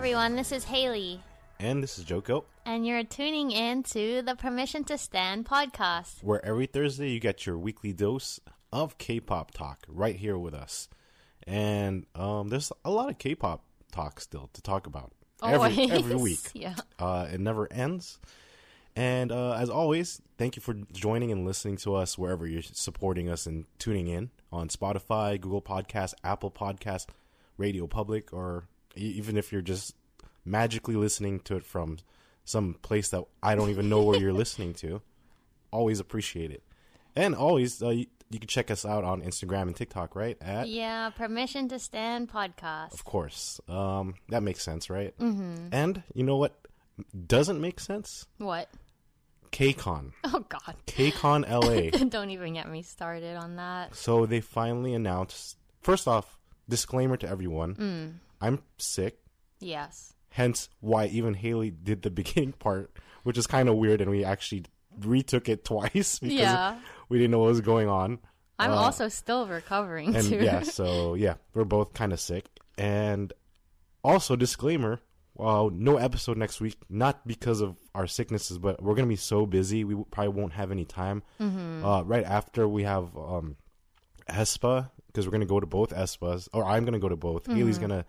Everyone, this is Haley, And this is Joko, and you're tuning in to the Permission to Stan podcast. where every Thursday you get your weekly dose of K-pop talk right here with us. And um, there's a lot of K-pop talk still to talk about every every week. Yeah. Uh, it never ends. And uh, as always, thank you for joining and listening to us wherever you're supporting us and tuning in on Spotify, Google Podcast, Apple Podcast, Radio Public, or even if you're just magically listening to it from some place that I don't even know where you're listening to. Always appreciate it. And always, uh, you, you can check us out on Instagram and TikTok, right? At Yeah, Permission to Stan podcast. of course. Um, that makes sense, right? Mm-hmm. And you know what doesn't make sense? What? KCON. Oh God. KCON LA. Don't even get me started on that. so they finally announced. First off, disclaimer to everyone: Mm. I'm sick. Yes. Hence, why even Haley did the beginning part, which is kind of weird, and we actually retook it twice because Yeah. we didn't know what was going on. I'm Uh, also still recovering and too. yeah, so yeah, we're both kind of sick. And also, disclaimer: well, no episode next week, not because of our sicknesses, but we're gonna be so busy, we probably won't have any time. Mm-hmm. Uh, right after we have um, aespa, because we're gonna go to both aespas, or I'm gonna go to both. Haley's gonna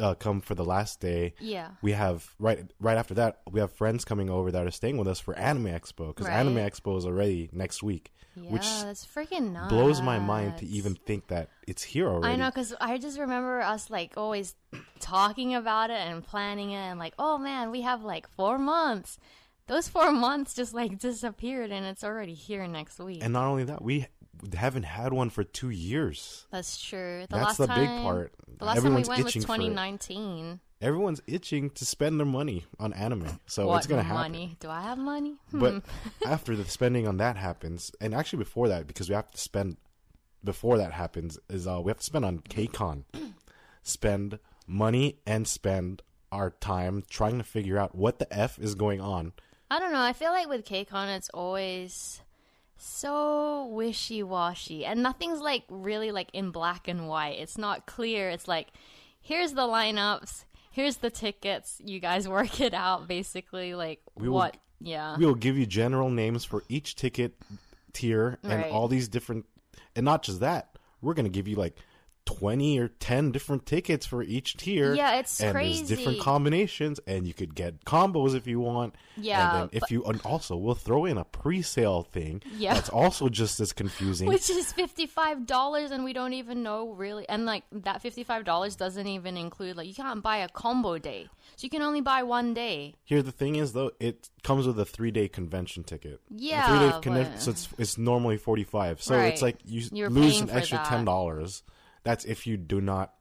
uh, come for the last day. Yeah. We have right right after that, we have friends coming over that are staying with us for Anime Expo because Right. Anime Expo is already next week, Yeah, which that's freaking nuts. blows my mind to even think that it's here already. I know, because I just remember us like always talking about it and planning it, and like, oh man, we have like four months. Those four months just like disappeared, and it's already here next week. And not only that, we haven't had one for two years. That's true. The That's last the big part. The last Everyone's time we went was itching for it. 2019. Everyone's itching to spend their money on anime, so what it's gonna happen. money? Do I have money? But Hmm. after the spending on that happens, and actually before that, because we have to spend before that happens, is uh, we have to spend on KCON, spend money and spend our time trying to figure out what the f is going on. I don't know. I feel like with KCON, it's always so wishy washy, and nothing's like really like in black and white. It's not clear. It's like here's the lineups, here's the tickets. You guys work it out, basically. Like We will- yeah. We'll give you general names for each ticket tier and Right. all these different, and not just that. We're gonna give you like 20 or 10 different tickets for each tier. Yeah, it's and crazy. there's different combinations and you could get combos if you want. Yeah. And then if but... you and also we'll throw in a pre-sale thing yeah. that's also just as confusing. Which is $55 and we don't even know really and like that $55 doesn't even include like you can't buy a combo day. So you can only buy one day. Here the thing is though, it comes with a 3-day convention ticket. Yeah. 3-day but... convention so it's, it's normally 45. So right. it's like you You're lose an extra $10. That's if you do not,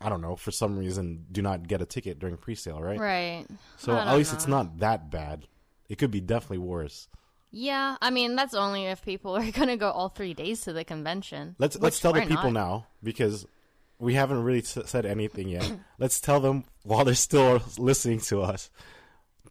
I don't know, for some reason, do not get a ticket during pre-sale, right? Right. So at least it's not that bad. It could be definitely worse. Yeah, I mean that's only if people are gonna go all three days to the convention. Let's let's tell the people not. now because we haven't really s- said anything yet. let's tell them while they're still listening to us.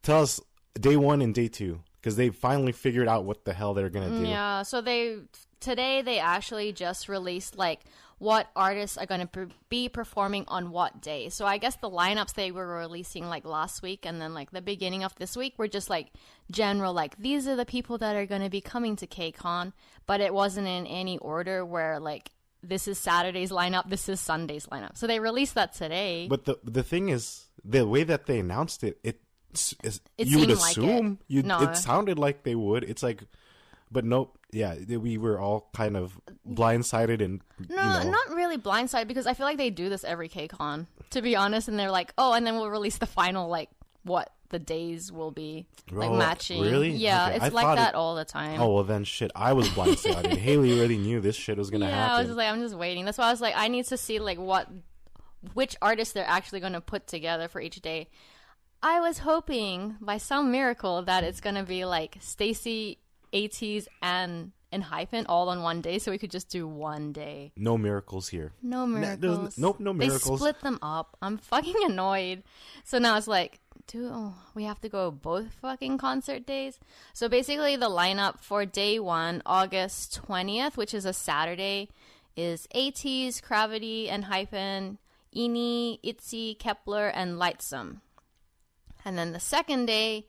Tell us day one and day two because they finally figured out what the hell they're gonna do. Yeah, so they today they actually just released like what artists are to per- be performing on what day. So I guess the lineups they were releasing like last week and then like the beginning of this week were just like general like these are the people that are to be coming to KCON, but it wasn't in any order where like this is Saturday's lineup, this is Sunday's lineup. So they released that today. But the the thing is, the way that they announced it, it, It you would seemed like assume it. you No. it sounded like they would. It's like, but nope. Yeah, we were all kind of blindsided and No, you know, not really blindsided because I feel like they do this every KCON, to be honest. And they're like, oh, and then we'll release the final like what the days will be like Oh, matching. really? Yeah, Okay, it's I like that it- all the time. Oh well, then shit. I was blindsided. Haley already knew this shit was gonna yeah, happen. I was just like, I'm just waiting. That's why I was like, I need to see like what, which artists they're actually to put together for each day. I was hoping by some miracle that it's going to be like STAYC, ATEEZ, and ENHYPEN all on one day, so we could just do one day. no miracles here. No Nah, there's n- miracles. nope, no miracles. They split them up. I'm fucking annoyed. So now it's like, do oh, we have to go both fucking concert days? So basically, the lineup for day one, August 20th, which is a Saturday, is ATEEZ, CRAVITY, and Hyphen, Ini, Itzy, Kep1er, and LIGHTSUM. And then the second day,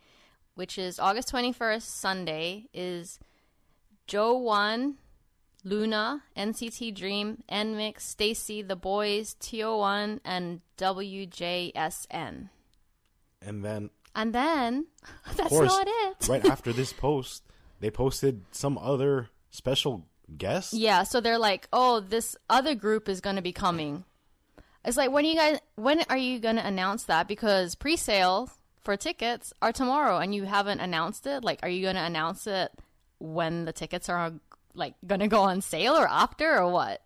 which is August 21st, Sunday, is Joe 1, LOONA, NCT Dream, NMIXX, STAYC, THE BOYZ, TO1, and WJSN. And then, And then, that's course, not it. right after this post, they posted some other special guest. Yeah, so they're like, oh, this other group is going to be coming. It's like, when are you guys, when are you going to announce that? Because pre-sale for tickets are tomorrow and you haven't announced it. Like, are you going to announce it when the tickets are like going to go on sale or after or what?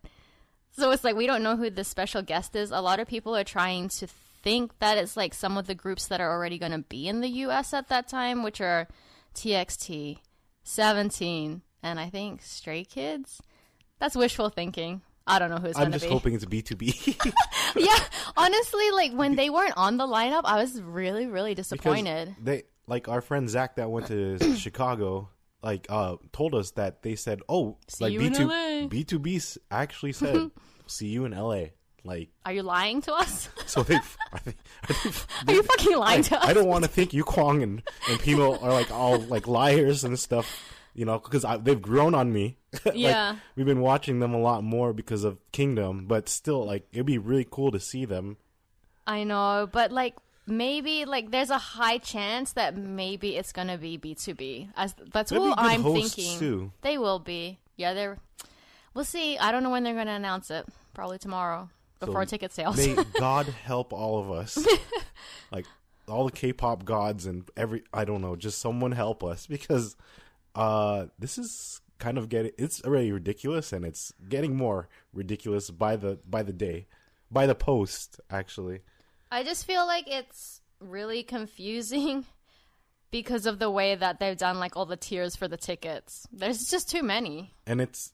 So it's like we don't know who this special guest is. A lot of people are trying to think that it's like some of the groups that are already going to be in the US at that time, which are TXT, 17, and I think Stray Kids. That's wishful thinking. I don't know who it's I'm just hoping it's BTOB. yeah, honestly, like when they weren't on the lineup, I was really, really Because disappointed. They like our friend Zach that went to Chicago, like uh told us that they said, "Oh, See like you in B2 LA." BTOB s- actually said, see you in LA." Like Are you lying to us? so they I think, I think Are you fucking lying to us? I don't want to think Eunkwang and and people are like all like liars and stuff, you know, because they've grown on me. Like, Yeah. we've been watching them a lot more because of Kingdom, but still, like it'd be really cool to see them. I know, but like maybe like there's a high chance that maybe it's gonna be BTOB. As that's what I'm thinking. too. They will be. Yeah, they're. We'll see. I don't know when they're gonna announce it. Probably tomorrow before So ticket sales. May God help all of us, like all the K-pop gods and every I don't know, just someone help us because uh this is kind of getting it's already ridiculous and it's getting more ridiculous by the by the day, by the post actually. I just feel like it's really confusing because of the way that they've done like all the tiers for the tickets. There's just too many. and it's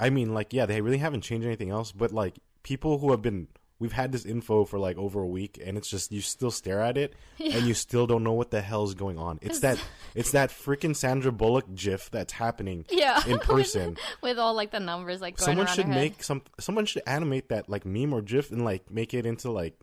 i mean like yeah they really haven't changed anything else but like people who have been we've had this info for like over a week and it's just you still stare at it and you still don't know what the hell is going on it's that it's that freaking sandra bullock gif that's happening Yeah. in person With all like the numbers like going someone should her head. make some someone should animate that like meme or gif and like make it into like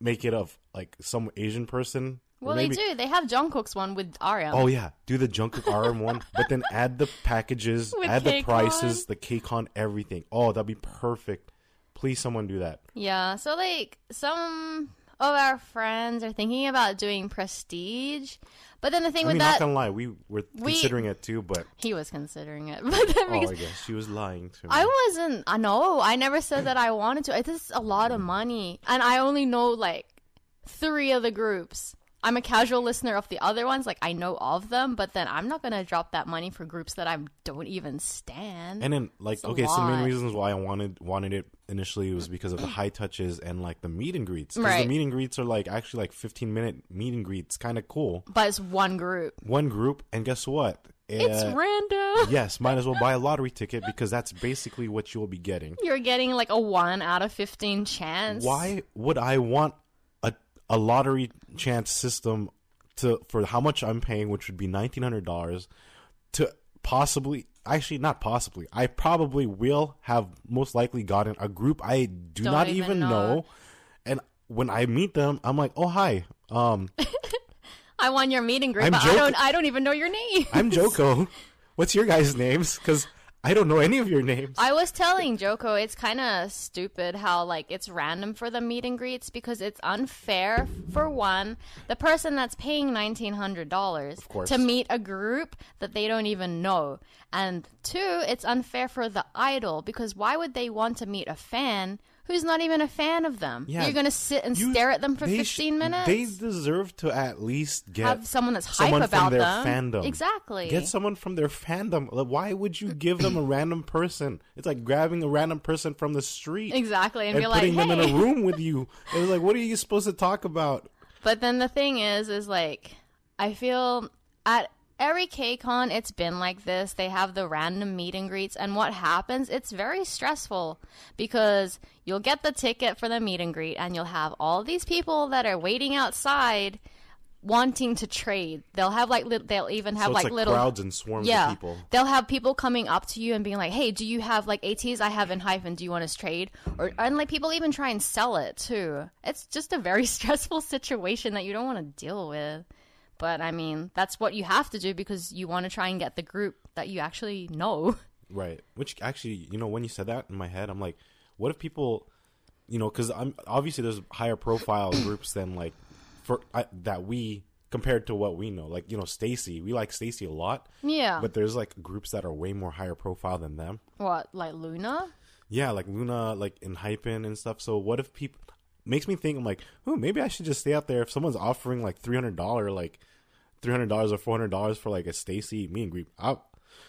make it of like some asian person Well, maybe- they do. They have Jungkook's one with RM. Oh yeah, do the Jungkook RM one, but then add the packages, With add the prices, the KCON, everything. Oh, that'd be perfect. Please, someone do that. Yeah, so like some of our friends are thinking about doing prestige, but then the thing I mean, with not that, gonna lie, we were We- considering it too, but he was considering it. But then oh, because I guess she was lying to me. I wasn't, I know, I never said that I wanted to. It is just a lot of money, and I only know like three of the groups. I'm a casual listener of the other ones, like I know of them, but then I'm not gonna drop that money for groups that I don't even stand. and then, like, okay, so the main reasons why I wanted wanted it initially was because of the high touches and like the meet and greets. 'Cause the Right. meet and greets are like actually like 15 minute meet and greets, kind of cool. but it's one group. One group, and guess what? It's Uh, random. Yes, might as well buy a lottery ticket because that's basically what you will be getting. You're getting like a one out of fifteen chance. Why would I want a lottery chance system to for how much I'm paying, which would be nineteen hundred dollars, to possibly actually not possibly. I probably will have most likely gotten a group I do Don't not even even know. know. and when I meet them, I'm like, oh hi, um, I won your meeting group, I'm but I don't. I don't even know your name. I'm Joko. What's your guys' names? Because I don't know any of your names. I was telling Joko it's kind of stupid how like it's random for the meet and greets because it's unfair for one, the person that's paying nineteen hundred dollars to meet a group that they don't even know, and two, it's unfair for the idol because why would they want to meet a fan who's not even a fan of them. Yeah, You're gonna sit and You- stare at them for they sh- 15 minutes. They deserve to at least get have someone that's someone hype from about their them. fandom. Exactly. Get someone from their fandom. Like, Why would you give them a random person? It's like grabbing a random person from the street. Exactly, and, And be like, putting them in a room with you. It's like, what are you supposed to talk about? But then the thing is, is like, I feel at every KCON, it's been like this. They have the random meet and greets, and what happens? It's very stressful because you'll get the ticket for the meet and greet, and you'll have all these people that are waiting outside wanting to trade. They'll have like, li- they'll even have so like, like, little crowds and swarms yeah, of people. they'll have people coming up to you and being like, "Hey, do you have like ATEEZ? I have ENHYPEN. Do you want to trade?" Or and like people even try and sell it too. It's just a very stressful situation that you don't want to deal with. But I mean, that's what you have to do because you want to try and get the group that you actually know. Right. Which actually, you know, when you said that in my head, I'm like, what if people, you know, because I'm obviously there's higher profile groups than like for I, that we compared to what we know. Like you know, STAYC, we like STAYC a lot, Yeah. but there's like groups that are way more higher profile than them. what like LOONA? Yeah, like LOONA, like ENHYPEN and stuff. So what if people makes me think I'm like, oh, maybe I should just stay out there if someone's offering like three hundred dollar, like three hundred dollars or four hundred dollars for like a STAYC me and group. I,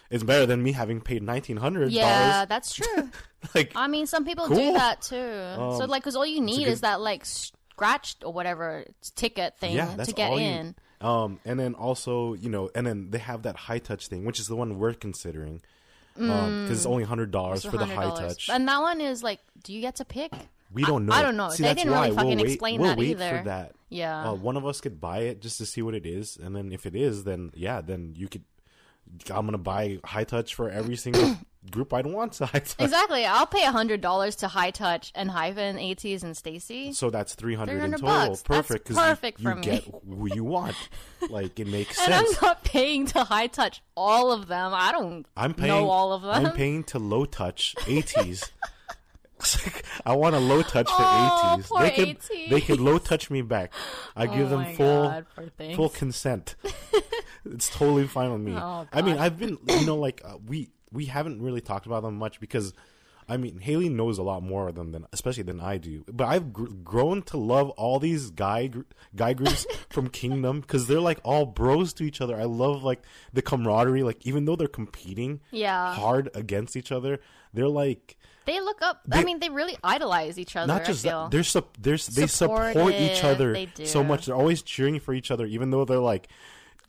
it's better than me having paid nineteen hundred Yeah, that's true. like I mean, some people do that too. so Um, like, because all you need good- is that like scratched or whatever ticket thing yeah, to get all you- in. Um, and then also, you know, and then they have that high touch thing, which is the one we're considering, because it's only hundred dollars for the high touch. And that one is like, do you get to pick? We don't know. I don't know. See, They that's didn't really why fucking we'll wait, explain we'll that wait either. For that, Yeah. uh, one of us could buy it just to see what it is, and then if it is, then yeah, then you could. I'm gonna buy high touch for every single group I'd want to high touch. Exactly. I'll pay a hundred dollars to High Touch and Hyphen, ATEEZ, and STAYC. So that's three hundred in total. bucks. That's Perfect. you- perfect you, for me. get who you want. Like it makes And I'm not paying to High Touch all of them. I don't I'm paying know all of them. I'm paying to low touch ATEEZ. I want a low touch for Oh, ATEEZ. poor they could AT. they could low touch me back. I give Oh them full God, full consent. it's totally fine with me. Oh, I mean, I've been you know like uh, we we haven't really talked about them much because I mean, Haley knows a lot more of them than, especially than I do. But I've gr- grown to love all these guy gr- guy groups from Kingdom because they're like all bros to each other. I love like the camaraderie. Like even though they're competing Yeah. hard against each other, they're like They look up. I mean, they really idolize each other. not just that. They're sup- they're, they support each other so much. They're always cheering for each other, even though they're like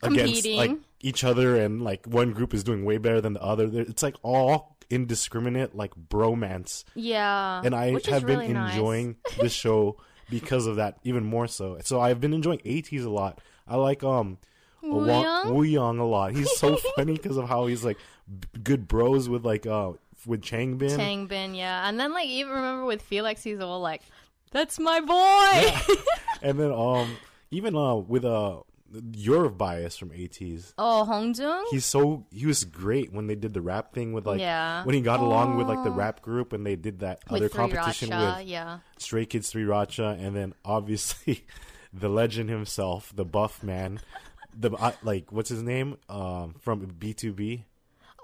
against like each other, and like one group is doing way better than the other. They're- It's like all indiscriminate like bromance. yeah. and I have been really nice. enjoying the show because of that even more so. So I've been enjoying ATEEZ a lot. I like um Woo Wang- Young? Woo Young a lot. He's so funny because of how he's like b- good bros with like uh with Changbin. Changbin, yeah. And then like even remember with Felix, he's all like, "That's my boy." and then um even uh with uh your bias from ATEEZ. oh, Hongjoong. He's so he was great when they did the rap thing with like Yeah. when he got along with like the rap group and they did that other with Three competition Racha, with yeah. Stray Kids 3 Racha, and then obviously the legend himself, the buff man, the uh, like what's his name um, from BTOB?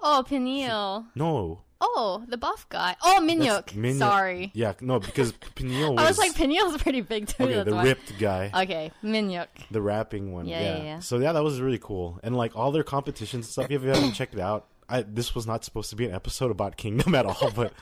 Oh, Peniel. No, Oh, the buff guy. Oh, Minhyuk. Sorry. Yeah, no, because Peniel was, I was like, Peniel's pretty big too. okay, the why. ripped guy, Okay, Minhyuk. the rapping one. Yeah, Yeah, yeah, yeah. So yeah, that was really cool, and like all their competitions and stuff. If you haven't checked it out. I, this was not supposed to be an episode about Kingdom at all, but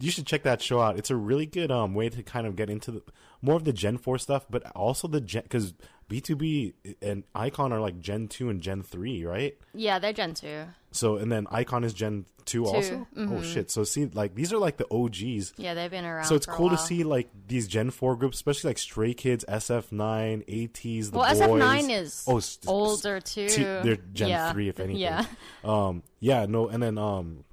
you should check that show out. It's a really good um way to kind of get into the more of the Gen Four stuff, but also the Gen because BTOB and iKON are like Gen Two and Gen Three, right? Yeah, they're Gen 2. So and then iKON is Gen Two, also. Oh shit! So see, like these are like the OGs. Yeah, they've been around. So it's cool to see like these Gen Four groups, especially like Stray Kids, SF9, ATEEZ, the Well, boys. SF9 is oh, older too. T- they're Gen Yeah. Three, if anything. Yeah. Um. Yeah. No. And then um.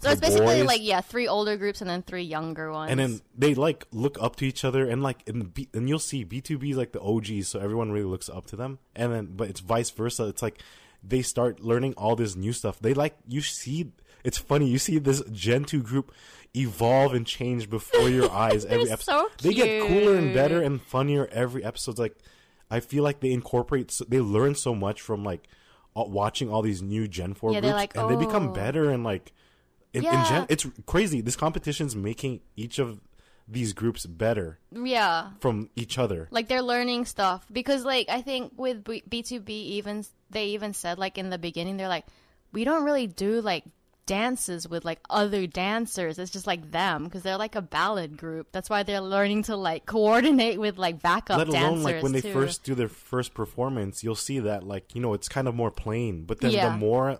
So it's basically boys- like yeah, three older groups and then three younger ones. and then they like look up to each other and like in B, and you'll see BTOB is like the OGs so everyone really looks up to them. And then but it's vice versa. It's like they start learning all this new stuff. They like you see it's funny you see this Gen 2 group evolve and change before your eyes every episode so they get cooler and better and funnier every episode like I feel like they incorporate so, they learn so much from like watching all these new Gen 4 Yeah, groups like, and they become "Oh." better and like in, in Yeah. gen, it's crazy. This competition's making each of these groups better Yeah. from each other. like they're learning stuff because like i think with B- BTOB even they even said like in the beginning they're like we don't really do like dances with like other dancers it's just like them because they're like a ballad group that's why they're learning to like coordinate with like backup Let alone like when they first do their first performance, you'll see that like you know it's kind of more plain. But then Yeah. the more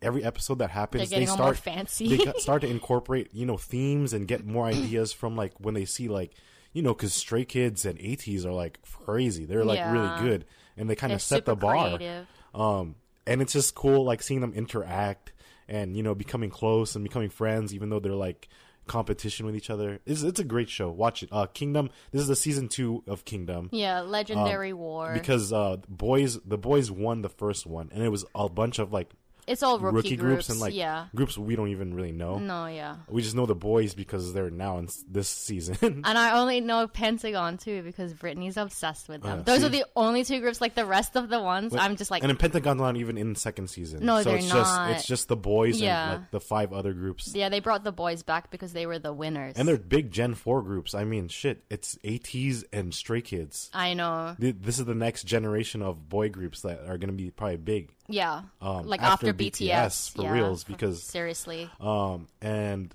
every episode that happens, they start fancy. they start to incorporate you know themes and get more ideas from like when they see like you know because Stray Kids and ATEEZ are like crazy. They're like Yeah. really good and they kind of set the bar. creative. Um, and it's just cool, like seeing them interact and you know becoming close and becoming friends, even though they're like competition with each other. It's it's a great show. Watch it. Uh, Kingdom. This is the season two of Kingdom. yeah legendary war Um, Because uh, boys, THE BOYZ won the first one, and it was a bunch of like it's all rookie, rookie, groups, and like yeah groups we don't even really know. no yeah We just know THE BOYZ because they're now in s- this season. and I only know Pentagon too because Brittany's obsessed with them. Yeah, Those see? are the only two groups. Like the rest of the ones, I'm just like, and Pentagon's not even in second season. No, so they're it's not. just it's just THE BOYZ Yeah. and like the five other groups. yeah, they brought THE BOYZ back because they were the winners. And they're big Gen 4 groups. I mean, shit, it's ATEEZ and Stray Kids. I know. This is the next generation of boy groups that are going to be probably big. Yeah, Um, like after after, BTS, BTS, for yeah. reals, because- seriously. Um, and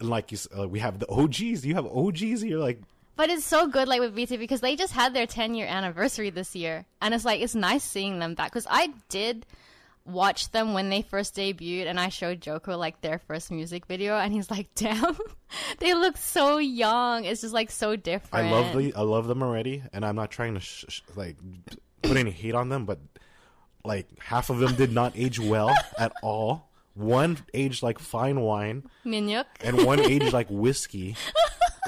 like you, uh, we have the OGs. You have OGs. You're like, But it's so good, like with BTS, because they just had their 10 year anniversary this year, and it's like it's nice seeing them back. Because I did watch them when they first debuted, and I showed Joko like their first music video, and he's like, "Damn, they look so young. It's just like so different." I love the, I love them already, and I'm not trying to sh- sh- like put any hate on them, but like half of them did not age well at all. One aged like fine wine, Minhyuk. and one aged like whiskey,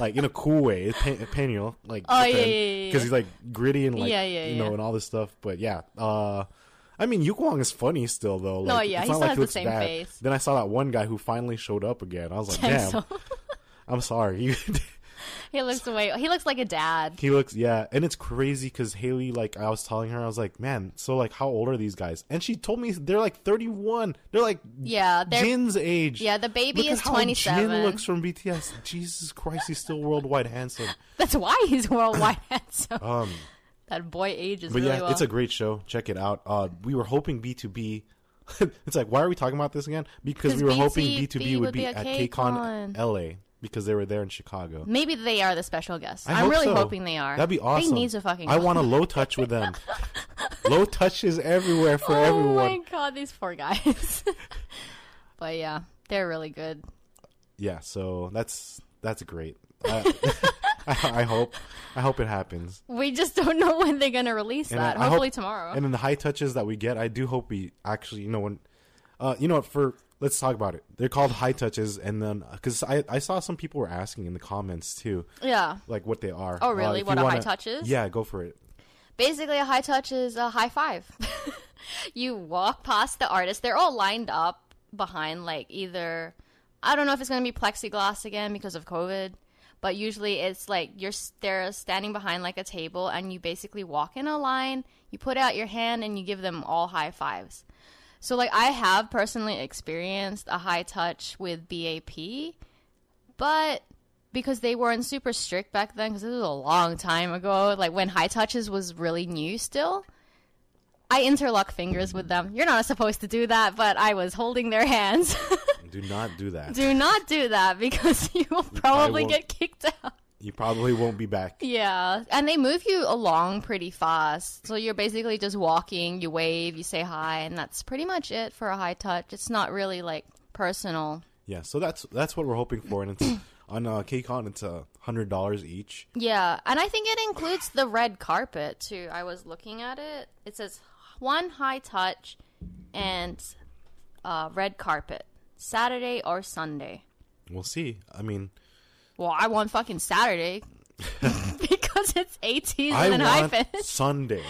like in a cool way. Pe- Peniel, like Oh, yeah, yeah, yeah, because he's like gritty and like Yeah, yeah, you know yeah. and all this stuff. But yeah, uh, I mean Eunkwang is funny still though. Like, No, yeah, it's he not still like has the looks same face. Then I saw that one guy who finally showed up again. I was like, damn, So- I'm sorry. You- he looks way. He looks like a dad. he looks yeah, and it's crazy because Haley, like I was telling her, I was like, man, so like how old are these guys? And she told me they're like 31. They're like Yeah, they're. Jin's age. Yeah, the baby Look is how 27. Jin looks from BTS. Jesus Christ, he's still worldwide handsome. That's why he's worldwide handsome. Um, that boy ages but really yeah, well. it's a great show. Check it out. Uh, we were hoping BTOB. it's like, why are we talking about this again? Because we were hoping BTOB BTOB would be at at. KCON LA because they were there in Chicago. Maybe they are the special guests. I I'm really so. hoping they are. That'd be awesome. They need to fucking. I want a low touch with them. low touches everywhere for oh everyone. my god, these poor guys. but yeah, they're really good. Yeah, so that's that's great. I, I hope I hope it happens. We just don't know when they're gonna release And that. I Hopefully hope- tomorrow. And in the high touches that we get, I do hope we actually, you know, when, uh, you know, for let's talk about it. They're called high touches, and then because I I saw some people were asking in the comments too, yeah. like what they are. Oh, Uh, really? if What a high wanna- touch is? Yeah, go for it. Basically, a high touch is a high five. you walk past the artist. They're all lined up behind, like, either. I don't know if it's going to be plexiglass again because of COVID, but usually it's like you're they're standing behind like a table and you basically walk in a line, you put out your hand and you give them all high fives. So like I have personally experienced a high touch with BAP, but because they weren't super strict back then because this was a long time ago like when high touches was really new still i interlock fingers with them. You're not supposed to do that but i was holding their hands. Do not do that. do not do that because you will probably get kicked out You probably won't be back. yeah and they move you along pretty fast so you're basically just walking you wave you say hi and that's pretty much it for a high touch it's not really like personal Yeah, so that's that's what we're hoping for, and it's on uh, KCON. It's a hundred dollars each. Yeah, and I think it includes the red carpet too. I was looking at it. It says one high touch and uh, red carpet, Saturday or Sunday. We'll see. I mean, Well, I want fucking Saturday because it's 18 I and want hyphen. Sunday.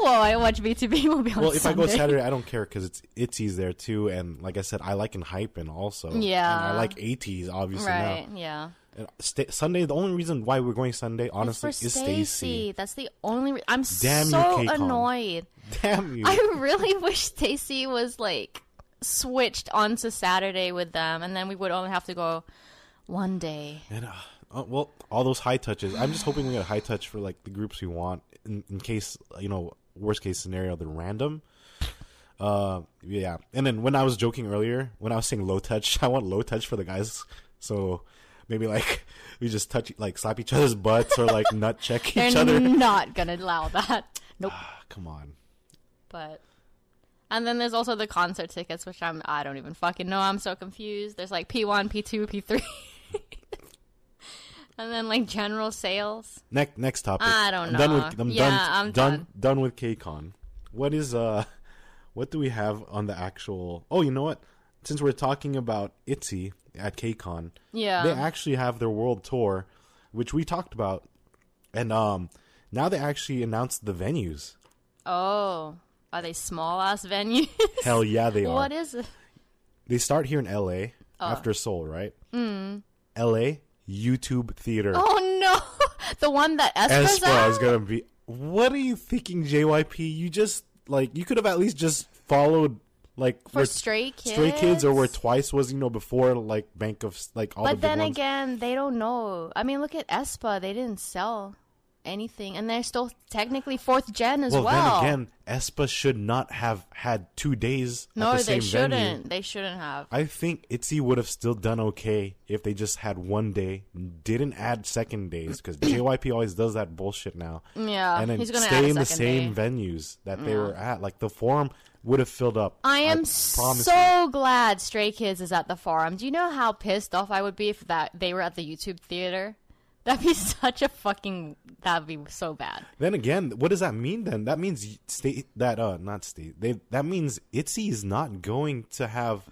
Well, I watch BTOB will be on Sunday. Well, if I go Saturday, I don't care because it's Itzy's there too, and like I said, I like ENHYPEN also. Yeah. and I like ATEEZ obviously right? now. Yeah. And sta- Sunday, the only reason why we're going Sunday, honestly, is STAYC. That's the only. Re- I'm Damn so KCON. annoyed. Damn you! I really wish STAYC was like switched onto Saturday with them, and then we would only have to go one day. and, uh, Uh, well, all those high touches. I'm just hoping we get a high touch for like the groups we want. In, in case you know, worst case scenario, they're random. Uh, yeah. And then when I was joking earlier, when I was saying low touch, I want low touch for the guys. So maybe like we just touch, like slap each other's butts or like nut check each They're other. not gonna allow that. Nope. Ah, Come on. but and then there's also the concert tickets, which I'm I don't even fucking know. I'm so confused. There's like P1, P2, P3, and then like general sales. Next next topic. I don't I'm done know. with I'm Yeah, done, I'm done done. done with KCON. What is uh what do we have on the actual Oh, you know what? Since we're talking about ITZY at KCON, Yeah. they actually have their world tour, which we talked about. And um now they actually announced the venues. Oh, are they small ass venues? Hell yeah, they are. what is it? They start here in LA Oh. after Seoul, right? Mm. LA YouTube Theater. Oh no, the one that aespa is gonna be. What are you thinking, JYP? You just like you could have at least just followed like For Stray Stray Kids or where Twice was, you know, before like Banc of like all But big then ones. again, they don't know. I mean, look at aespa; they didn't sell anything, and they're still technically fourth gen as well, well. then again, aespa should not have had two days no, at the same they shouldn't. venue. They shouldn't have. I think ITZY would have still done okay if they just had one day, didn't add second days because JYP always does that bullshit now. Yeah, and then he's gonna stay in the same day. venues that they were at. Like the forum would have filled up. I am promise so you. glad Stray Kids is at the forum. Do you know how pissed off I would be if that they were at the YouTube theater? That'd be such a fucking. That'd be so bad. Then again, what does that mean? Then that means state that uh not state. They that means ITZY is not going to have.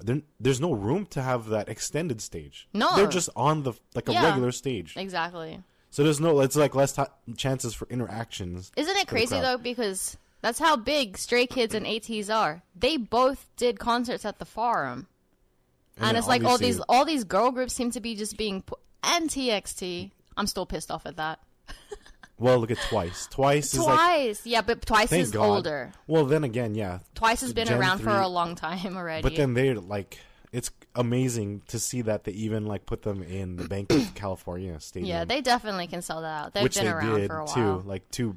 There, there's no room to have that extended stage. No. they're just on the like a Yeah. regular stage. Exactly. So there's no. It's like less ti chances for interactions. Isn't it crazy though? Because that's how big Stray Kids and ATEEZ are. They both did concerts at the forum, and, then it's like all these all these girl groups seem to be just being and TXT. I'm still pissed off at that. Well, look at twice. Twice is like Twice, yeah, but Twice is God. older. Well, then again, yeah. Twice has been Gen around for a long time already. But then they're like, it's amazing to see that they even like put them in the Banc of California Stadium. yeah, they definitely can sell that out. They've which been they around did for a while. too, like two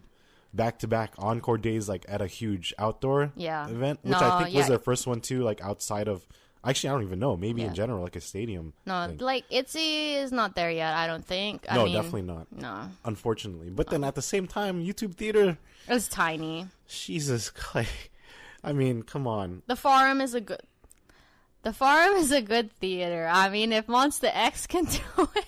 back to back encore days, like at a huge outdoor Yeah. event, which No, I think was their first one too, like outside of. Actually, I don't even know. Maybe Yeah. in general, like a stadium. No, thing. like ITZY is not there yet. I don't think. I no, mean, definitely not. No, Unfortunately, but then at the same time, YouTube theater. it's tiny. Jesus Christ! I mean, come on. The Forum is a good. The Forum is a good theater. I mean, if MONSTA X can do it,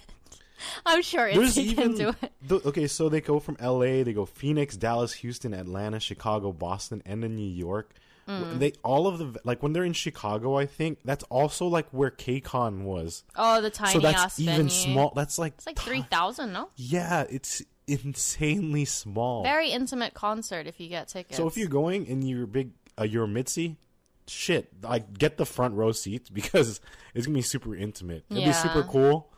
I'm sure ITZY even can do it. the- okay, so they go from L.A., they go Phoenix, Dallas, Houston, Atlanta, Chicago, Boston, and then New York. Mm. They all of the like when they're in Chicago, I think that's also like where KCON was. Oh, the tiny so that's ass even venue. small. That's like It's like three thousand, no? Yeah, it's insanely small. Very intimate concert if you get tickets. so if you're going and you're big, uh, you're MIDZY, shit, like get the front row seats because it's gonna be super intimate. It'll be super cool.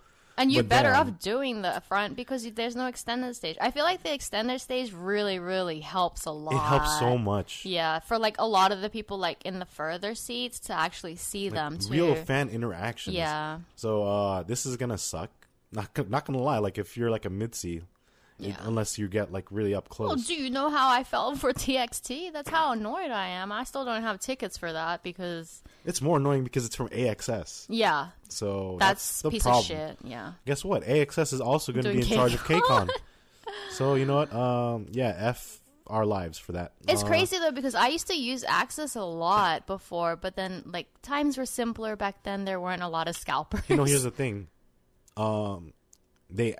And you're but better then- off doing the front because there's no extended stage. I feel like the extended stage really, really helps a lot. It helps so much. Yeah, for like a lot of the people like in the further seats to actually see them too. Real fan interactions. Yeah. So uh, this is gonna suck. Not not gonna lie. Like if you're like a mitzi, Yeah. unless you get like really up Well, close. do you know how I felt for TXT? That's how annoyed I am. I still don't have tickets for that because it's more annoying because it's from AXS. yeah, So that's, that's, the piece problem. of shit. Yeah. Guess what? AXS is also going to be in charge of KCON. KCON. so you know what? Um, yeah, f our lives for that. It's Uh, crazy though because I used to use AXS a lot before, but then like times were simpler back then. There weren't a lot of scalpers. You know, here's the thing. Um, they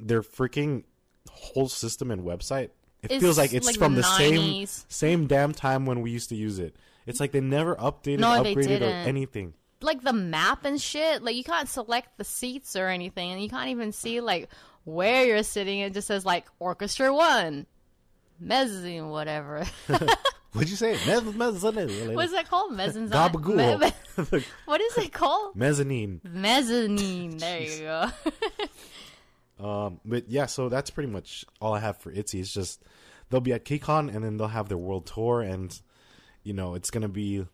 they're freaking whole system and website. It It's feels like it's like from the the same same damn time when we used to use it. It's like they never updated, No, upgraded, or anything. like the map and shit. Like you can't select the seats or anything, and you can't even see like where you're sitting. It just says like Orchestra One, Mezzanine, whatever. What'd you say? Mez- mezzanine. What's that called? Mezzanine. Gabagool. Me- me- what is it called? Mezzanine. Mezzanine. There you go. Um, but yeah, so that's pretty much all I have for ITZY. It's just they'll be at KCON and then they'll have their world tour, and you know it's gonna be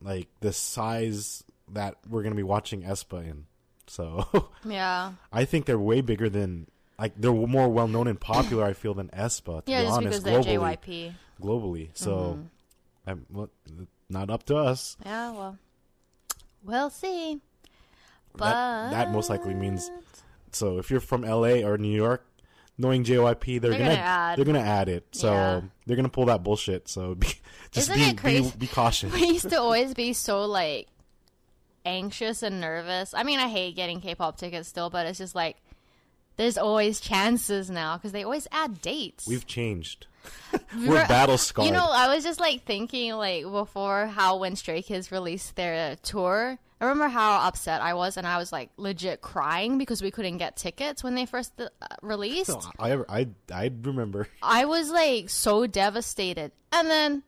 like the size that we're gonna be watching aespa in. So Yeah. I think they're way bigger than like they're more well known and popular. I feel than aespa. To Yeah, be just honest, because they're globally, JYP. globally. So Mm-hmm. I'm, well, not up to us. Yeah, well, we'll see. But That that most likely means so if you're from LA or New York, knowing JYP, they're, They're gonna, gonna add. they're gonna add it. So Yeah. they're gonna pull that bullshit. So be, just Isn't be, be be cautious. we used to always be so like anxious and nervous. I mean, I hate getting K-pop tickets still, but it's just like there's always chances now because they always add dates. We've changed. We're- We're battle scarred. You know, I was just like thinking like before how when Stray Kids released their tour. I remember how upset I was, and I was like legit crying because we couldn't get tickets when they first uh, released. So I I I remember. I was like so devastated. And then,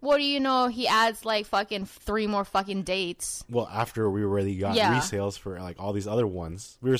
what do you know? He adds like fucking three more fucking dates. Well, after we already got Yeah. resales for like all these other ones, we were.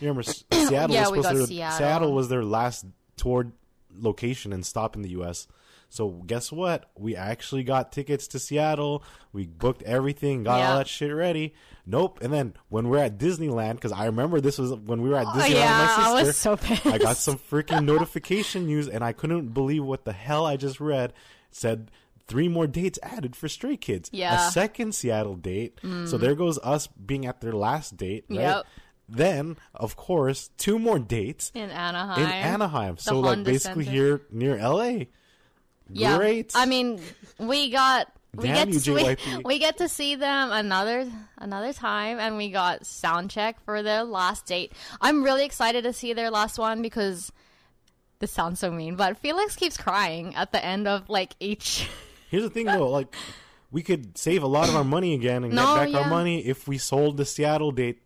You remember Seattle? Yeah, was we got to, Seattle. Seattle was their last tour location and stop in the U.S. So guess what? We actually got tickets to Seattle. We booked everything, got Yeah. all that shit ready. Nope. And then when we're at Disneyland, because I remember this was when we were at Oh, Disneyland yeah, with my I was so pissed. I got some freaking notification news, and I couldn't believe what the hell I just read. It said three more dates added for Stray Kids. Yeah. Mm. A second Seattle date. So there goes us being at their last date. Right? Yep. Then, of course, two more dates in Anaheim. in Anaheim. So, like, basically Center. here near LA. Yeah. Great. I mean, we got we Damn get you, to we, we get to see them another another time, and we got sound check for their last date. I'm really excited to see their last one because this sounds so mean, but Felix keeps crying at the end of like each. Here's the thing, though. Like, we could save a lot of our money again and No, get back yeah. our money if we sold the Seattle date.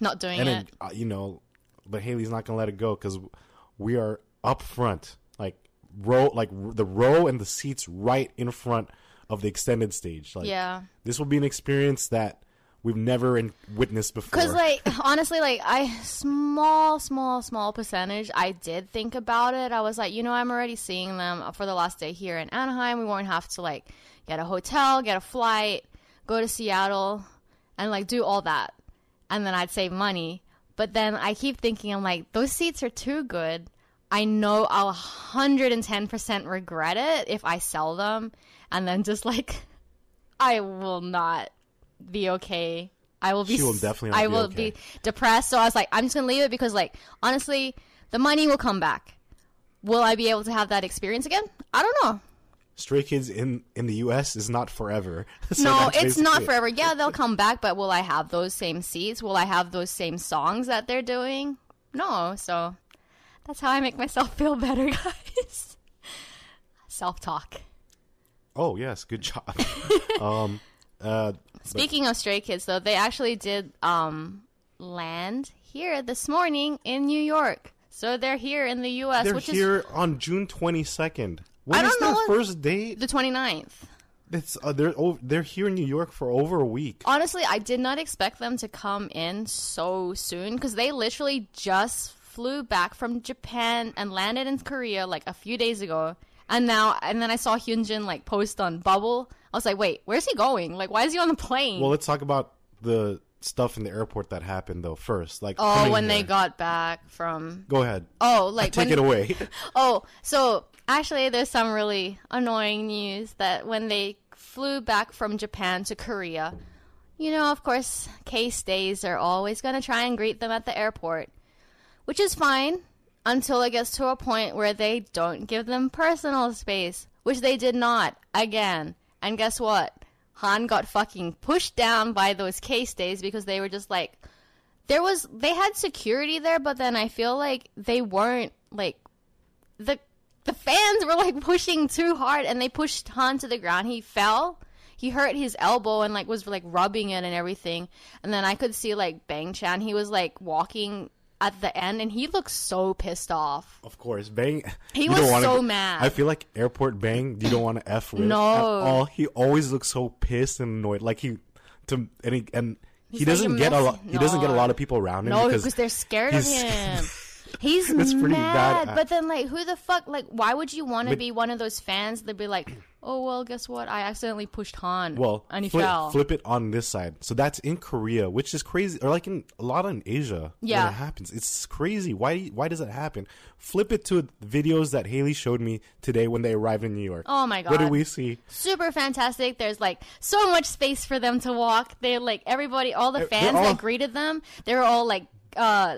Not doing and it. then uh, you know, but Haley's not gonna let it go because we are up front, row, like the row and the seats right in front of the extended stage. Like, Yeah. this will be an experience that we've never in- witnessed before. Because like honestly, like I small, small, small percentage. I did think about it. I was like, you know, I'm already seeing them for the last day here in Anaheim. We won't have to like get a hotel, get a flight, go to Seattle, and like do all that, and then I'd save money. But then I keep thinking, I'm like, those seats are too good. I know I'll 110% regret it if I sell them, and then just like, I will not be okay. I will be. She will definitely not I be will okay. be depressed. So I was like, I'm just gonna leave it because, like, honestly, the money will come back. Will I be able to have that experience again? I don't know. Stray Kids in in the U.S. is not forever. So no, it's not it. forever. Yeah, they'll come back, but will I have those same seats? Will I have those same songs that they're doing? No. So that's how I make myself feel better, guys. Self talk. Oh yes, good job. um, uh, Speaking of Stray Kids, though, they actually did um, land here this morning in New York. So they're here in the U.S., they're which here on June twenty second. When I is their first date? is the 29th. It's uh, they're they're here in New York for over a week. Honestly, I did not expect them to come in so soon because they literally just flew back from Japan and landed in Korea like a few days ago. And now, and then I saw Hyunjin like post on Bubble. I was like, wait, where's he going? Like, why is he on the plane? Well, let's talk about the stuff in the airport that happened though first. Like oh, when they got back from. Go ahead. Oh, like Take when, it away. Oh, so actually, there's some really annoying news that when they flew back from Japan to Korea, you know, of course, K stays are always going to try and greet them at the airport, which is fine until it gets to a point where they don't give them personal space, which they did not again. And guess what? Han got fucking pushed down by those K stays because they were just like, there was they had security there, but then I feel like they weren't like the the fans were like pushing too hard and they pushed Han to the ground. He fell. He hurt his elbow and like was like rubbing it and everything. And then I could see like Bang Chan. He was like walking at the end and he looks so pissed off. Of course, Bang. He was wanna- so mad. I feel like airport Bang. You don't want to f with No. at all. He always looks so pissed and annoyed. Like he to and he and he doesn't "You're get a lot. He doesn't get a lot of people around him No, because they're scared of him. He's pretty mad, bad. but then like, who the fuck? Like, why would you want to be one of those fans that be like, oh well, guess what? I accidentally pushed Han. Well, and he flip, fell. flip it on this side. So that's in Korea, which is crazy, or like in a lot in Asia. Yeah. when it happens. It's crazy. Why? Why does it happen? Flip it to videos that Haley showed me today when they arrived in New York. Oh my god! What do we see? Super fantastic. There's like so much space for them to walk. They like everybody, all the fans all- that greeted them. They were all like, uh,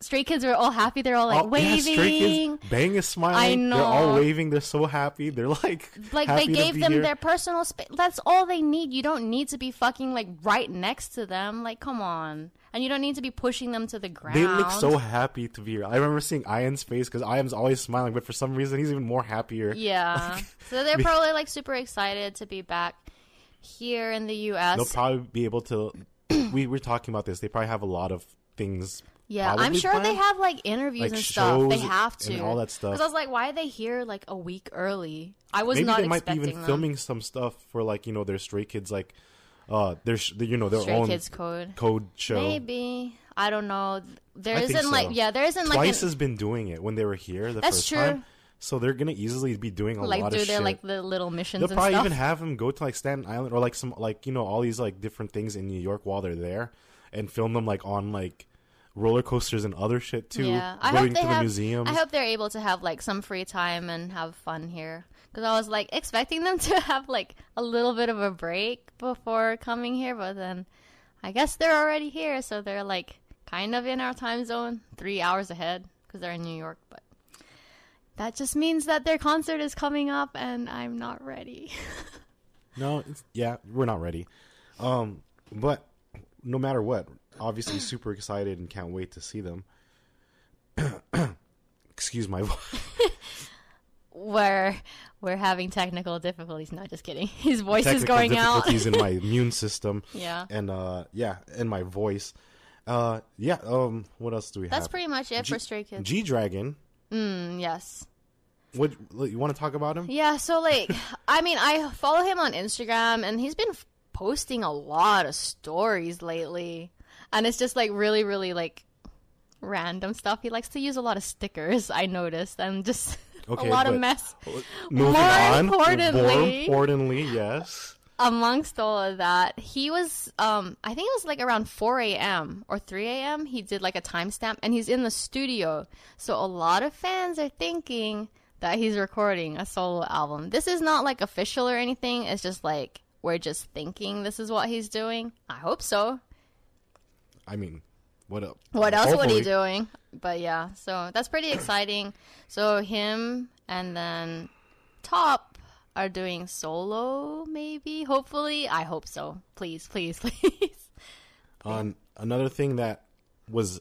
stray kids were all happy. They're all like Oh, yeah, Stray waving. Kids, Bang is smiling. I know. They're all waving. They're so happy. They're like, like happy they gave them here. their personal space. That's all they need. You don't need to be fucking like right next to them. Like, come on. And you don't need to be pushing them to the ground. They look so happy to be here. I remember seeing I.N's face because I.N's always smiling, but for some reason he's even more happier. Yeah. so they're probably like super excited to be back here in the U.S. They'll probably be able to. we were talking about this. They probably have a lot of things. Yeah, I'm sure they have like interviews Like and stuff. They have to all that stuff. Because I was like, why are they here like a week early? I was Maybe not they might be even them. filming some stuff for like you know their Stray Kids like, uh, their you know their Stray own Kids Code. code show. Maybe I don't know. There isn't like so. yeah, there isn't like Twice has been doing it when they were here the That's first true. time. So they're gonna easily be doing a like lot do of shit. like do their like the little missions They'll probably stuff. even have them go to like Staten Island or like some like you know all these like different things in New York while they're there, and film them like on like roller coasters and other shit too. yeah, I hope they the have. I hope they're able to have like some free time and have fun here. Because I was like expecting them to have like a little bit of a break before coming here, but then I guess they're already here, so they're like kind of in our time zone, three hours ahead because they're in New York. But that just means that their concert is coming up, and I'm not ready. No, it's, yeah, we're not ready. Um, but no matter what, obviously super excited and can't wait to see them. Excuse my voice. we're we're having technical difficulties. Not just kidding. His voice is Technical going out. difficulties in my immune system. Yeah. and uh, yeah, and my voice. Uh, yeah. Um, what else do we That's have? That's pretty much it G- for Stray Kids. G Dragon. Mm, yes. What you want to talk about him? Yeah, so like, I mean, I follow him on Instagram, and he's been f- posting a lot of stories lately, and it's just like really, really like random stuff. He likes to use a lot of stickers. I noticed, and just Okay, a lot of mess. Moving More on. importantly- more importantly, yes. Amongst all of that, he was, um, I think it was like around 4 a.m. or 3 a.m. He did like a timestamp, and he's in the studio. So a lot of fans are thinking that he's recording a solo album. This is not like official or anything. It's just like we're just thinking this is what he's doing. I hope so. I mean, what up? What else would he Hopefully. doing? But yeah, so that's pretty exciting. So him and then Top are doing solo, maybe. Hopefully, I hope so. Please, please, please. On another thing that was,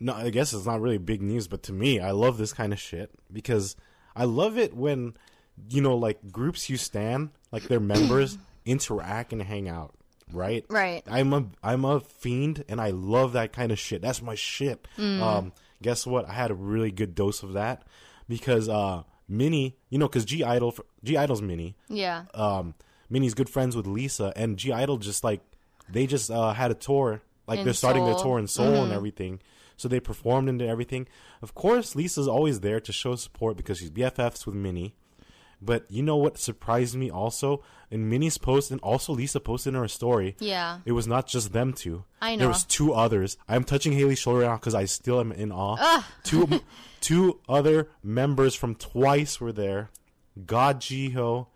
no, I guess it's not really big news, but to me, I love this kind of shit because I love it when, you know, like groups you stand, like their members interact and hang out. Right, Right. I'm a I'm a fiend, and I love that kind of shit. That's my shit. Mm. Um, guess what? I had a really good dose of that because uh, Minnie, you know, because (G)I-DLE, G Idol's Minnie, Yeah. um, Minnie's good friends with Lisa, and (G)I-DLE just like they just uh, had a tour, like In they're starting their tour in Seoul and everything. So they performed and everything. Of course, Lisa's always there to show support because she's BFFs with Minnie. But you know what surprised me also in Minnie's post, and also Lisa posted in her story. Yeah. it was not just them two. I know. There was two others. I'm touching Haley's shoulder now because I still am in awe. Two, two other members from Twice were there. God Jihyo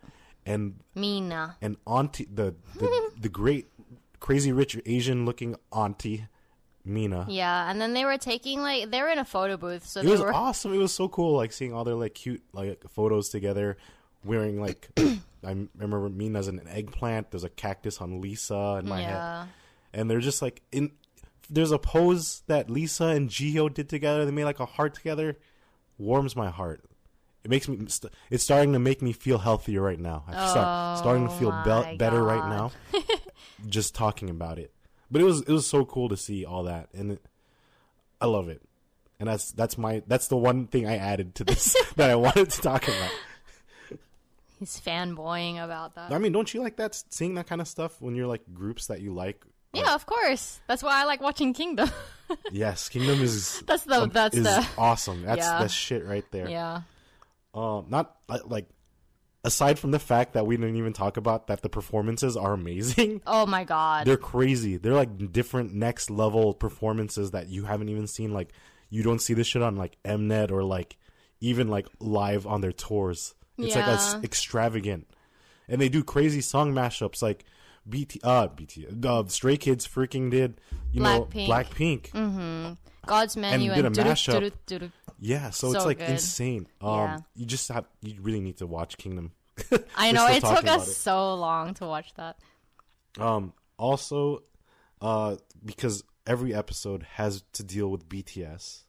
and Mina. and auntie the the, the great crazy rich asian looking auntie mina Yeah, and then they were taking like they were in a photo booth, so it was were awesome it was so cool like seeing all their like cute like photos together wearing like i remember mina's an eggplant. There's a cactus on lisa in my head. And they're just like in there's a pose that lisa and Jihyo did together. They made like a heart together. Warms my heart. It makes me st- it's starting to make me feel healthier right now. I'm start, oh starting to feel be- better right now. Just talking about it. But it was it was so cool to see all that. And it, i love it. And that's that's my that's the one thing i added to this that i wanted to talk about He's fanboying about that. i mean don't you like that seeing that kind of stuff when you're like groups that you like yeah, of course. That's why I like watching Kingdom. yes, Kingdom is That's the um, that's is the awesome. That's Yeah. that's shit right there. yeah. Um, not like aside from the fact that we didn't even talk about that the performances are amazing. Oh my god. They're crazy. They're like different next level performances that you haven't even seen. Like you don't see this shit on like Mnet or like even like live on their tours. It's like it's extravagant, and they do crazy song mashups like BT uh BT uh, Stray Kids freaking did you know Blackpink. Blackpink. God's menu did and, a doo-doo, mashup. doo-doo, doo-doo. Yeah, so, it's like good. insane. Um, Yeah. you just have you really need to watch Kingdom. I know it took us it. so long to watch that. Um, also, uh, because every episode has to deal with BTS,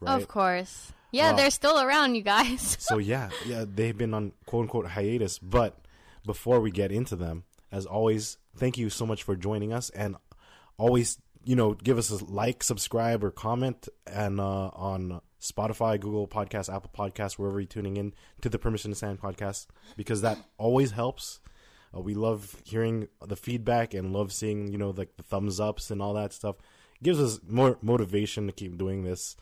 right? Of course. Yeah, Wow. they're still around, you guys. So yeah, yeah, they've been on quote unquote hiatus. But before we get into them, as always, thank you so much for joining us, and always, you know, give us a like, subscribe, or comment, and uh, on Spotify, Google Podcasts, Apple Podcasts, wherever you're tuning in to the Permission to Stan podcast, because that always helps. Uh, we love hearing the feedback and love seeing, you know, like the thumbs ups and all that stuff. It gives us more motivation to keep doing this.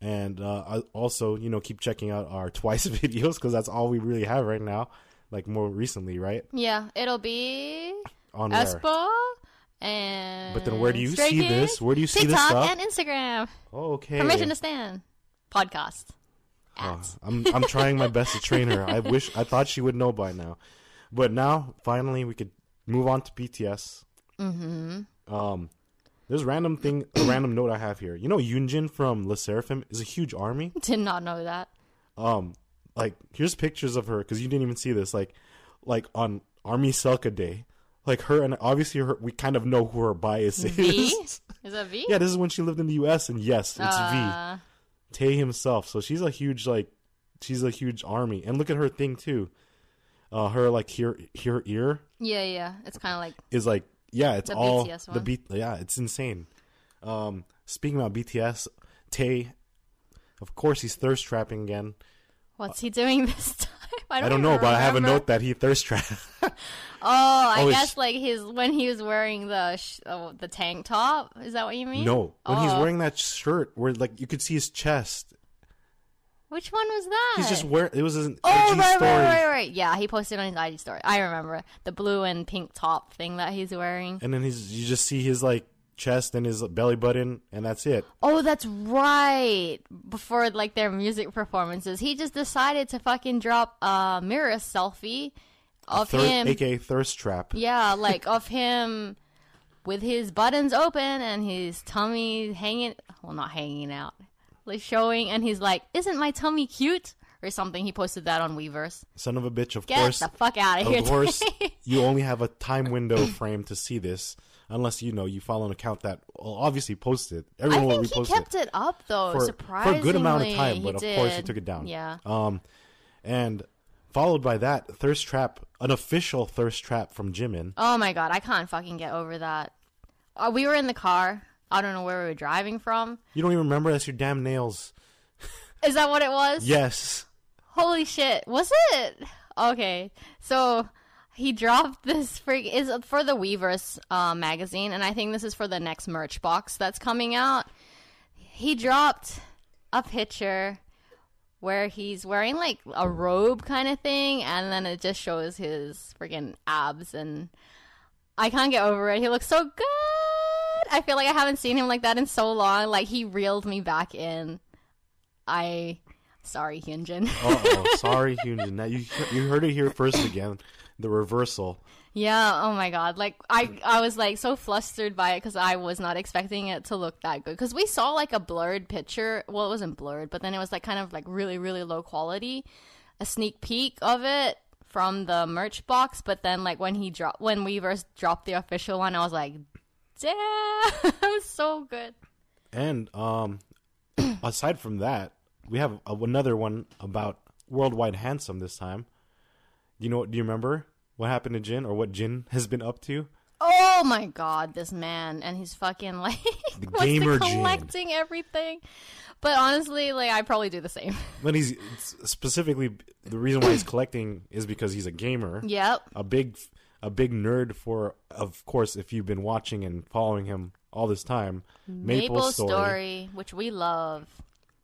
And uh, I also, you know, keep checking out our twice videos because that's all we really have right now. Like more recently, right? yeah, it'll be On where? And. But then where do you Stray see this? Where do you see this TikTok stuff? and Instagram. Oh, okay. Permission to Stan. Podcast. Uh, I'm I'm trying my best to train her. I wish I thought she would know by now, but now finally we could move on to BTS. Mm-hmm. Um, there's random thing, a random note I have here. You know, Yunjin from Le Sserafim is a huge army. Did not know that. Um, like here's pictures of her because you didn't even see this. Like, like on Army Selca Day, like her and obviously her. We kind of know who her bias is. V? is. That V? yeah, this is when she lived in the U.S. and yes, it's V. Uh, Tae himself. So she's a huge like she's a huge army. And look at her thing too. Uh her like here here ear Yeah, yeah. It's kind of like. is like yeah, it's The all BTS the beat yeah, it's insane. Um speaking about BTS, Tae of course he's thirst trapping again. What's he doing this time? I don't, I don't know, but I have a note that he thirst trap. Oh, I Oh, guess like his when he was wearing the sh- oh, the tank top. Is that what you mean? no, when he's Oh. wearing that shirt where like you could see his chest. Which one was that? He's just wearing it was an Oh, IG right, story. right, right, right. Yeah, he posted on his IG story. I remember the blue and pink top thing that he's wearing. And then he's you just see his like chest and his belly button and that's it. Oh, that's right. Before like their music performances, he just decided to fucking drop a mirror selfie of Thir- him. aka thirst trap. Yeah, like of him with his buttons open and his tummy hanging. Well, not hanging out, like showing. And he's like, "Isn't my tummy cute?" Or something. He posted that on Weverse. Son of a bitch, of Get course. the fuck out of here! Of course, you only have a time window frame to see this, unless you know you follow an account that will obviously posted. I Everyone will think he repost kept it it up though. for, for a good amount of time, but of course he took it down. Yeah. Um, and followed by that, thirst trap, an official thirst trap from Jimin. Oh my god, I can't fucking get over that. Uh, we were in the car. I don't know where we were driving from. You don't even remember that's your damn nails. Is that what it was? Yes. Holy shit. Was it? Okay. So he dropped this freak is for the Weverse uh, magazine, and I think this is for the next merch box that's coming out. He dropped a picture where he's wearing like a robe kind of thing, and then it just shows his freaking abs, and I can't get over it. He looks so good. I feel like I haven't seen him like that in so long. Like he reeled me back in. I sorry, Hyunjin. Oh. Sorry, Hyunjin. Now you you heard it here first again. The reversal. Yeah, oh my god. Like I I was like so flustered by it cuz I was not expecting it to look that good cuz we saw like a blurred picture. Well, it wasn't blurred, but then it was like kind of like really really low quality. A sneak peek of it from the merch box, but then like when he dropped when Weverse dropped the official one, I was like, "Damn, so good." And um, aside from that, we have a, another one about worldwide handsome this time. Do You know? Do you remember what happened to Jin or what Jin has been up to? Oh my god, this man and he's fucking like wants gamer to Jin. collecting everything. But honestly, like I probably do the same. But he's specifically the reason why he's collecting is because he's a gamer, yep. a big, a big nerd. For of course, if you've been watching and following him all this time. Maple, Story. which we love.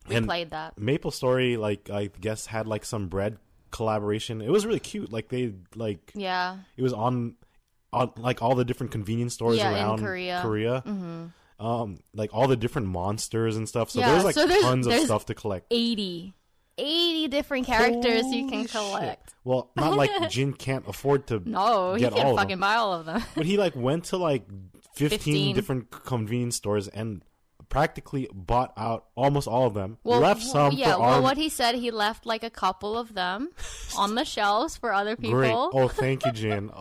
We And- played that. Maple Story, like I guess, had like some bread collaboration. It was really cute. Like they like Yeah. it was on, on like all the different convenience stores Yeah, around Korea. Korea. Um, like all the different monsters and stuff. So Yeah, there's like so there's- tons of stuff to collect. 80. 80 different characters you Holy can shit. collect. Well, not like Jin can't afford to No, he get can all fucking buy all of them. But he like went to like 15, 15. different convenience stores and practically bought out almost all of them. Well, left some yeah. well, arm- what he said, he left like a couple of them on the shelves for other people. Great. Oh, thank you, Jin.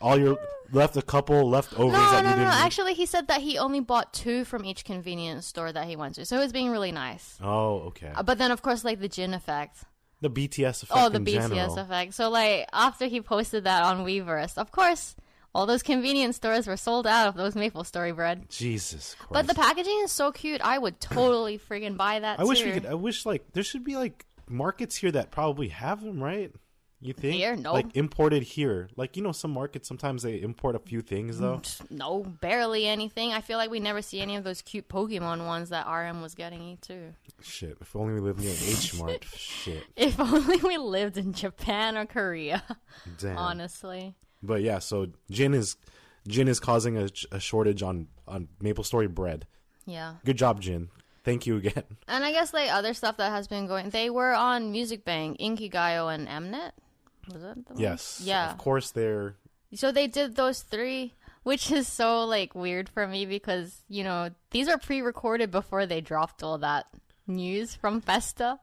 all your left a couple leftovers no, that no, no. didn't. Actually, he said that he only bought two from each convenience store that he went to, so it was being really nice. Oh, okay. Uh, But then, of course, like the Jin effect. the BTS effect Oh, the BTS general. effect. So, like, after he posted that on Weverse, of course, all those convenience stores were sold out of those maple story bread. Jesus Christ. But the packaging is so cute. I would totally friggin' buy that. I wish we could. I wish like there should be like markets here that probably have them, right? You think? Here? No. Like imported here. Like you know, some markets sometimes they import a few things though. No, barely anything. I feel like we never see any of those cute Pokemon ones that RM was getting too. Shit. If only we lived near H Mart. Shit. If only we lived in Japan or Korea, Damn. honestly. But yeah, so Jin is Jin is causing a, a shortage on on Maple Story bread. Yeah. Good job, Jin. Thank you again. And I guess like other stuff that has been going, they were on Music Bank, Inkigayo, and Mnet. Was it? The one? Yes. Yeah. Of course, they're So they did those three, which is so like weird for me because you know these are pre-recorded before they dropped all that news from Festa.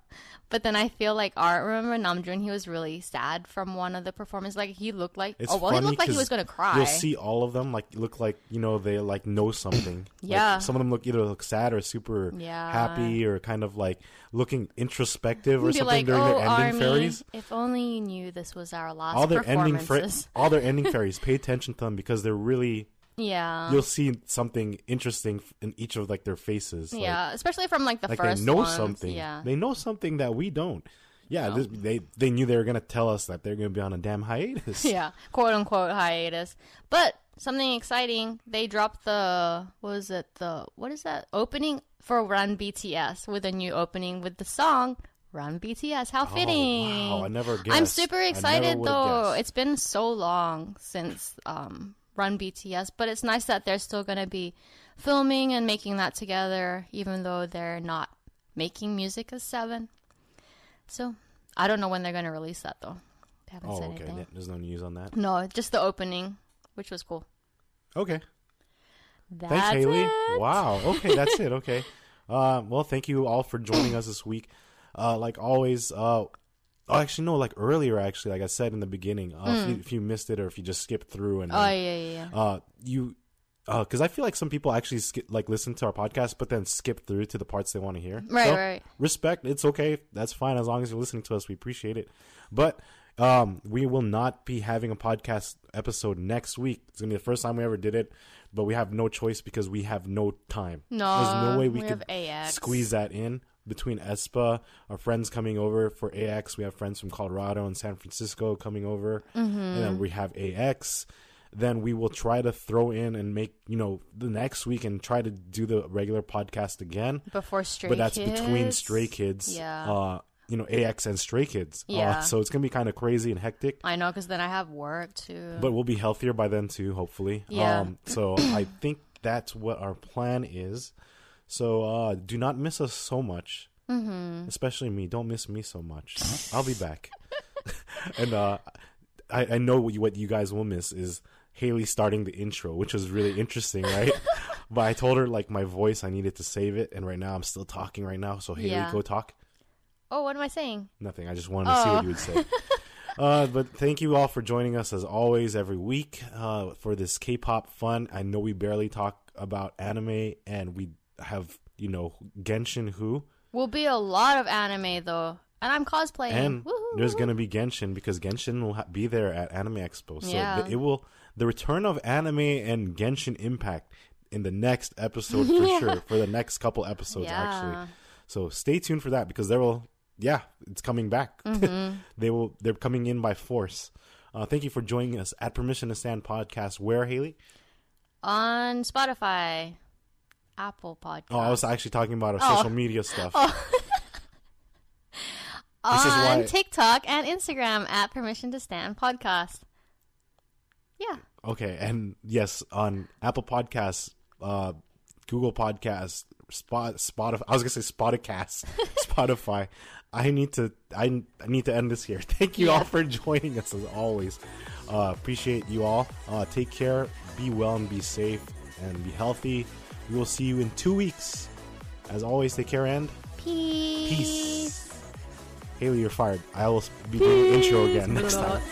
But then I feel like Art, remember Namjoon, he was really sad from one of the performances. Like he looked like It's oh well, he looked like he was gonna cry. You'll see all of them like look like you know they like know something. Like, Yeah. some of them look either look sad or super Yeah. happy or kind of like looking introspective or something like, during oh, their ending Army, fairies. if only you knew this was our last All their ending fra- all their ending fairies. Pay attention to them because they're really. Yeah. You'll see something interesting in each of like their faces. like- yeah, especially from like the like first they know ones. something. Yeah. They know something that we don't. Yeah, this, they they knew they were gonna tell us that they're gonna be on a damn hiatus. yeah, quote unquote hiatus. But something exciting, they dropped the what was it? The what is that opening for Run BTS with a new opening with the song Run BTS. How fitting! Oh, wow, I never I'm super excited though. guessed. It's been so long since um, Run BTS, but it's nice that they're still gonna be filming and making that together, even though they're not making music as seven. So I don't know when they're gonna release that though. They haven't Oh, said okay. anything. There's no news on that. No, just the opening, which was cool. Okay. That's Thanks, Haley. it. Wow. Okay, that's it. Okay. Uh, well, thank you all for joining us this week. Uh, like always, uh, oh, actually, no, like earlier, actually, like I said in the beginning, uh, if, you, if you missed it or if you just skipped through and Hmm. Oh then, yeah, yeah, yeah. uh, you, because I feel like some people actually skip, like listen to our podcast, but then skip through to the parts they want to hear. Right, So, right. Respect. It's okay. That's fine as long as you're listening to us. We appreciate it. But um, we will not be having a podcast episode next week. It's gonna be the first time we ever did it, but we have no choice because we have no time. No, There's no way we, we could squeeze that in between aespa, our friends coming over for AX. We have friends from Colorado and San Francisco coming over, Mm-hmm. and then we have AX. Then we will try to throw in and make you know the next week and try to do the regular podcast again. Before Stray Kids. but that's Kids. between Stray Kids, Yeah. uh, you know, AX and Stray Kids. Uh, Yeah. so it's gonna be kind of crazy and hectic. I know, because then I have work too. But we'll be healthier by then too, hopefully. Yeah. Um, so I think that's what our plan is. So uh, do not miss us so much, mm-hmm. especially me. Don't miss me so much. I'll be back. and uh, I, I know what you, what you guys will miss is Haley starting the intro, which was really interesting, right? but I told her like my voice, I needed to save it, and right now I'm still talking right now. So Haley, Yeah. go talk. oh, what am I saying? Nothing. I just wanted to see what Oh. you would say. uh, but thank you all for joining us as always every week uh, for this K-pop fun. I know we barely talk about anime, and we have you know Genshin Who, Will be a lot of anime though, and I'm cosplaying. and Woohoo. there's gonna be Genshin because Genshin will ha- be there at Anime Expo. So Yeah. the, it will the return of anime and Genshin Impact in the next episode for sure for the next couple episodes actually. So stay tuned for that because there will, yeah, it's coming back. Mm-hmm. they will, they're coming in by force. Uh, thank you for joining us at Permission to Stan podcast. Where Haley? on Spotify, Apple Podcast. Oh, I was actually talking about our Oh. social media stuff. on is why- TikTok and Instagram at Permission to Stan Podcast. Yeah. Okay, and yes, on Apple Podcasts, uh, Google Podcasts, Spot, Spotify. I was gonna say Spotify, Spotify. I need to. I, I need to end this here. Thank you all for joining us as always. Uh, appreciate you all. Uh, take care. Be well and be safe and be healthy. We will see you in two weeks. As always, take care and Peace. peace. Haley, you're fired. I will be doing the intro again next time.